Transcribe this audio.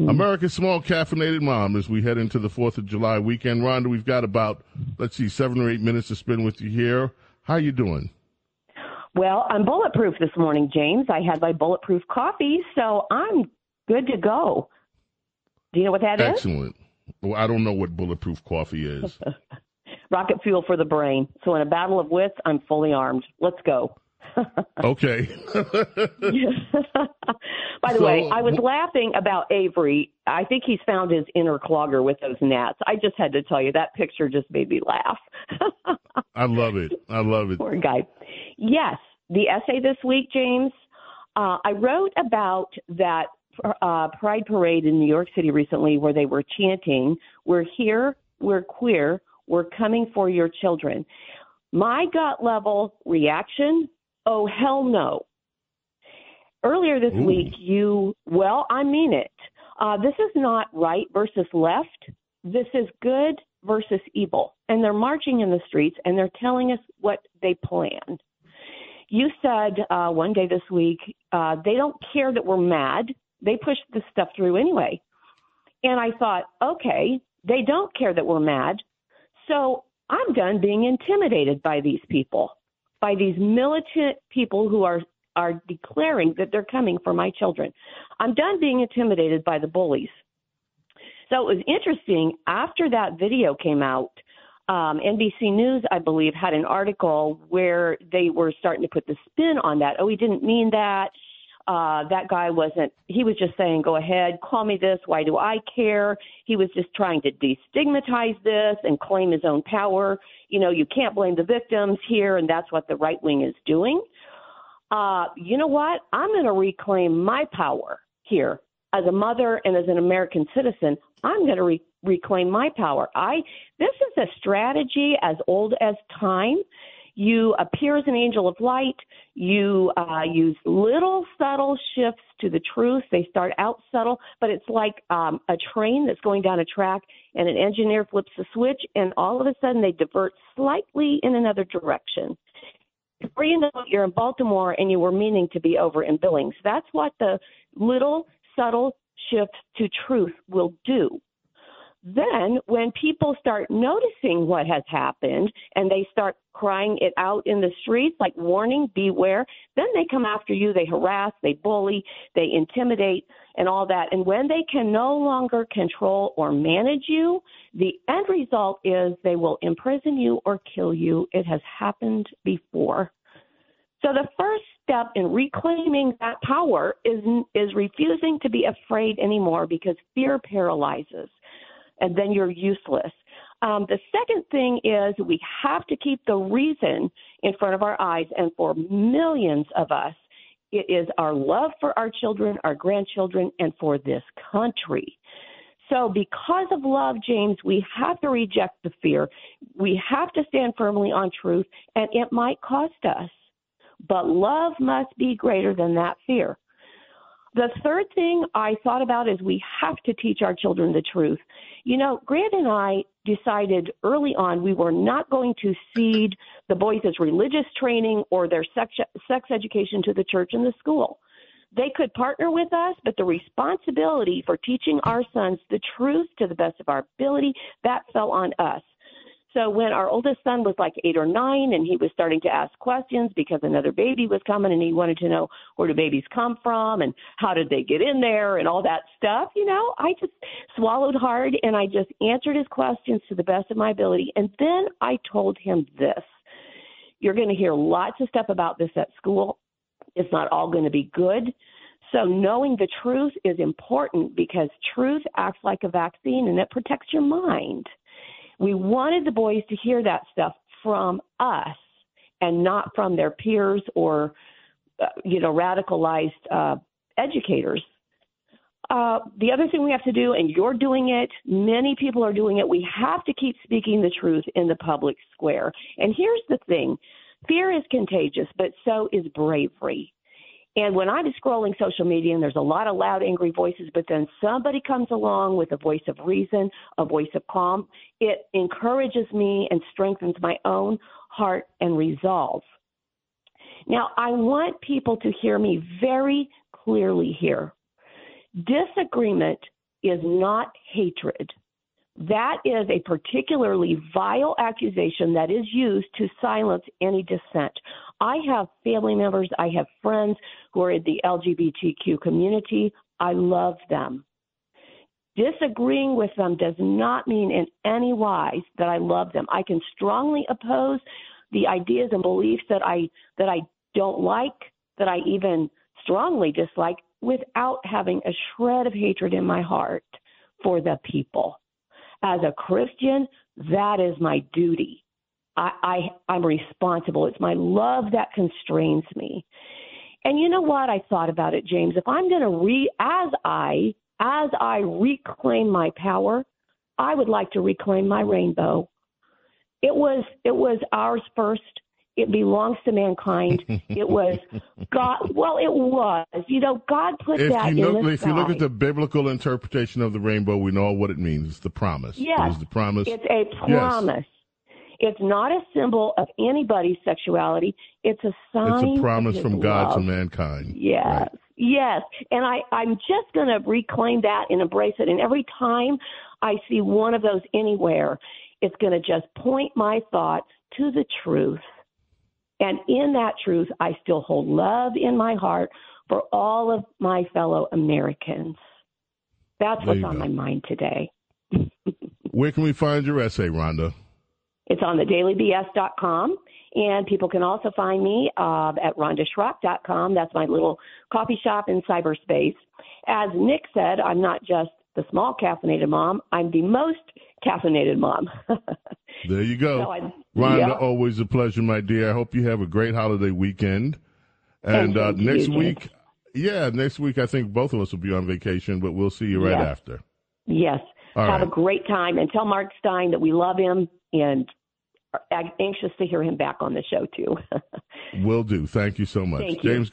Mm-hmm. America's small caffeinated mom as we head into the 4th of July weekend. Rhonda, we've got about, let's see, seven or eight minutes to spend with you here. How you doing? Well, I'm bulletproof this morning, James. I had my bulletproof coffee, so I'm good to go. Do you know what that Excellent. is? Excellent. Well, I don't know what bulletproof coffee is. Rocket fuel for the brain. So in a battle of wits, I'm fully armed. Let's go. okay. By the so, way, I was laughing about Avery. I think he's found his inner clogger with those gnats. I just had to tell you that picture just made me laugh. I love it. I love it. Poor guy. Yes, the essay this week, James. Uh, I wrote about that uh, Pride Parade in New York City recently, where they were chanting, "We're here, we're queer, we're coming for your children." My gut level reaction Oh, hell no. Earlier this Ooh. week, you, well, I mean it. Uh, this is not right versus left. This is good versus evil. And they're marching in the streets and they're telling us what they planned. You said uh, one day this week, uh, they don't care that we're mad. They push this stuff through anyway. And I thought, okay, they don't care that we're mad. So I'm done being intimidated by these people by these militant people who are are declaring that they're coming for my children. I'm done being intimidated by the bullies. So it was interesting after that video came out. Um, NBC News, I believe, had an article where they were starting to put the spin on that. Oh, he didn't mean that. Uh, that guy wasn't, he was just saying, go ahead, call me this. Why do I care? He was just trying to destigmatize this and claim his own power. You know, you can't blame the victims here, and that's what the right wing is doing. Uh, you know what? I'm going to reclaim my power here as a mother and as an American citizen. I'm going to re- reclaim my power. I this is a strategy as old as time you appear as an angel of light. You uh, use little subtle shifts to the truth. They start out subtle, but it's like um, a train that's going down a track, and an engineer flips the switch, and all of a sudden they divert slightly in another direction. Before you know it, you're in Baltimore and you were meaning to be over in Billings. That's what the little subtle shift to truth will do. Then, when people start noticing what has happened and they start crying it out in the streets, like warning, beware, then they come after you. They harass, they bully, they intimidate, and all that. And when they can no longer control or manage you, the end result is they will imprison you or kill you. It has happened before. So the first step in reclaiming that power is is refusing to be afraid anymore because fear paralyzes and then you're useless. Um, the second thing is we have to keep the reason in front of our eyes, and for millions of us, it is our love for our children, our grandchildren, and for this country. So, because of love, James, we have to reject the fear. We have to stand firmly on truth, and it might cost us. But love must be greater than that fear. The third thing I thought about is we have to teach our children the truth. You know, Grant and I decided early on we were not going to cede the boys' religious training or their sex, sex education to the church and the school. They could partner with us, but the responsibility for teaching our sons the truth to the best of our ability, that fell on us. So when our oldest son was like eight or nine and he was starting to ask questions because another baby was coming and he wanted to know where do babies come from and how did they get in there and all that stuff, you know, I just swallowed hard and I just answered his questions to the best of my ability. And then I told him this. You're going to hear lots of stuff about this at school. It's not all going to be good. So knowing the truth is important because truth acts like a vaccine and it protects your mind. We wanted the boys to hear that stuff from us and not from their peers or, uh, you know, radicalized uh, educators. Uh, the other thing we have to do, and you're doing it, many people are doing it, we have to keep speaking the truth in the public square. And here's the thing fear is contagious, but so is bravery. And when I'm scrolling social media and there's a lot of loud, angry voices, but then somebody comes along with a voice of reason, a voice of calm, it encourages me and strengthens my own heart and resolve. Now, I want people to hear me very clearly here. Disagreement is not hatred. That is a particularly vile accusation that is used to silence any dissent. I have family members, I have friends who are in the LGBTQ community. I love them. Disagreeing with them does not mean in any wise that I love them. I can strongly oppose the ideas and beliefs that I that I don't like, that I even strongly dislike without having a shred of hatred in my heart for the people. As a Christian, that is my duty. I, I I'm responsible. It's my love that constrains me. And you know what? I thought about it, James. If I'm going to re as I as I reclaim my power, I would like to reclaim my rainbow. It was it was ours first. It belongs to mankind. it was God. Well, it was. You know, God put if that you in the If sky. you look at the biblical interpretation of the rainbow, we know what it means. It's the promise. Yes, it the promise. It's a promise. It's not a symbol of anybody's sexuality. It's a sign. It's a promise from his God love. to mankind. Yes. Right. Yes. And I, I'm just going to reclaim that and embrace it. And every time I see one of those anywhere, it's going to just point my thoughts to the truth. And in that truth, I still hold love in my heart for all of my fellow Americans. That's There what's on go. my mind today. Where can we find your essay, Rhonda? It's on thedailybs.com. And people can also find me uh, at rhondaschrock.com. That's my little coffee shop in cyberspace. As Nick said, I'm not just the small caffeinated mom, I'm the most caffeinated mom. There you go. So I- Rhonda, yeah. always a pleasure, my dear. I hope you have a great holiday weekend. And uh, you, next James. week, yeah, next week I think both of us will be on vacation, but we'll see you right Yes. after. yes. All Have right. a great time. And tell Mark Steyn that we love him and are anxious to hear him back on the show, too. Will do. Thank you so much. Thank you. James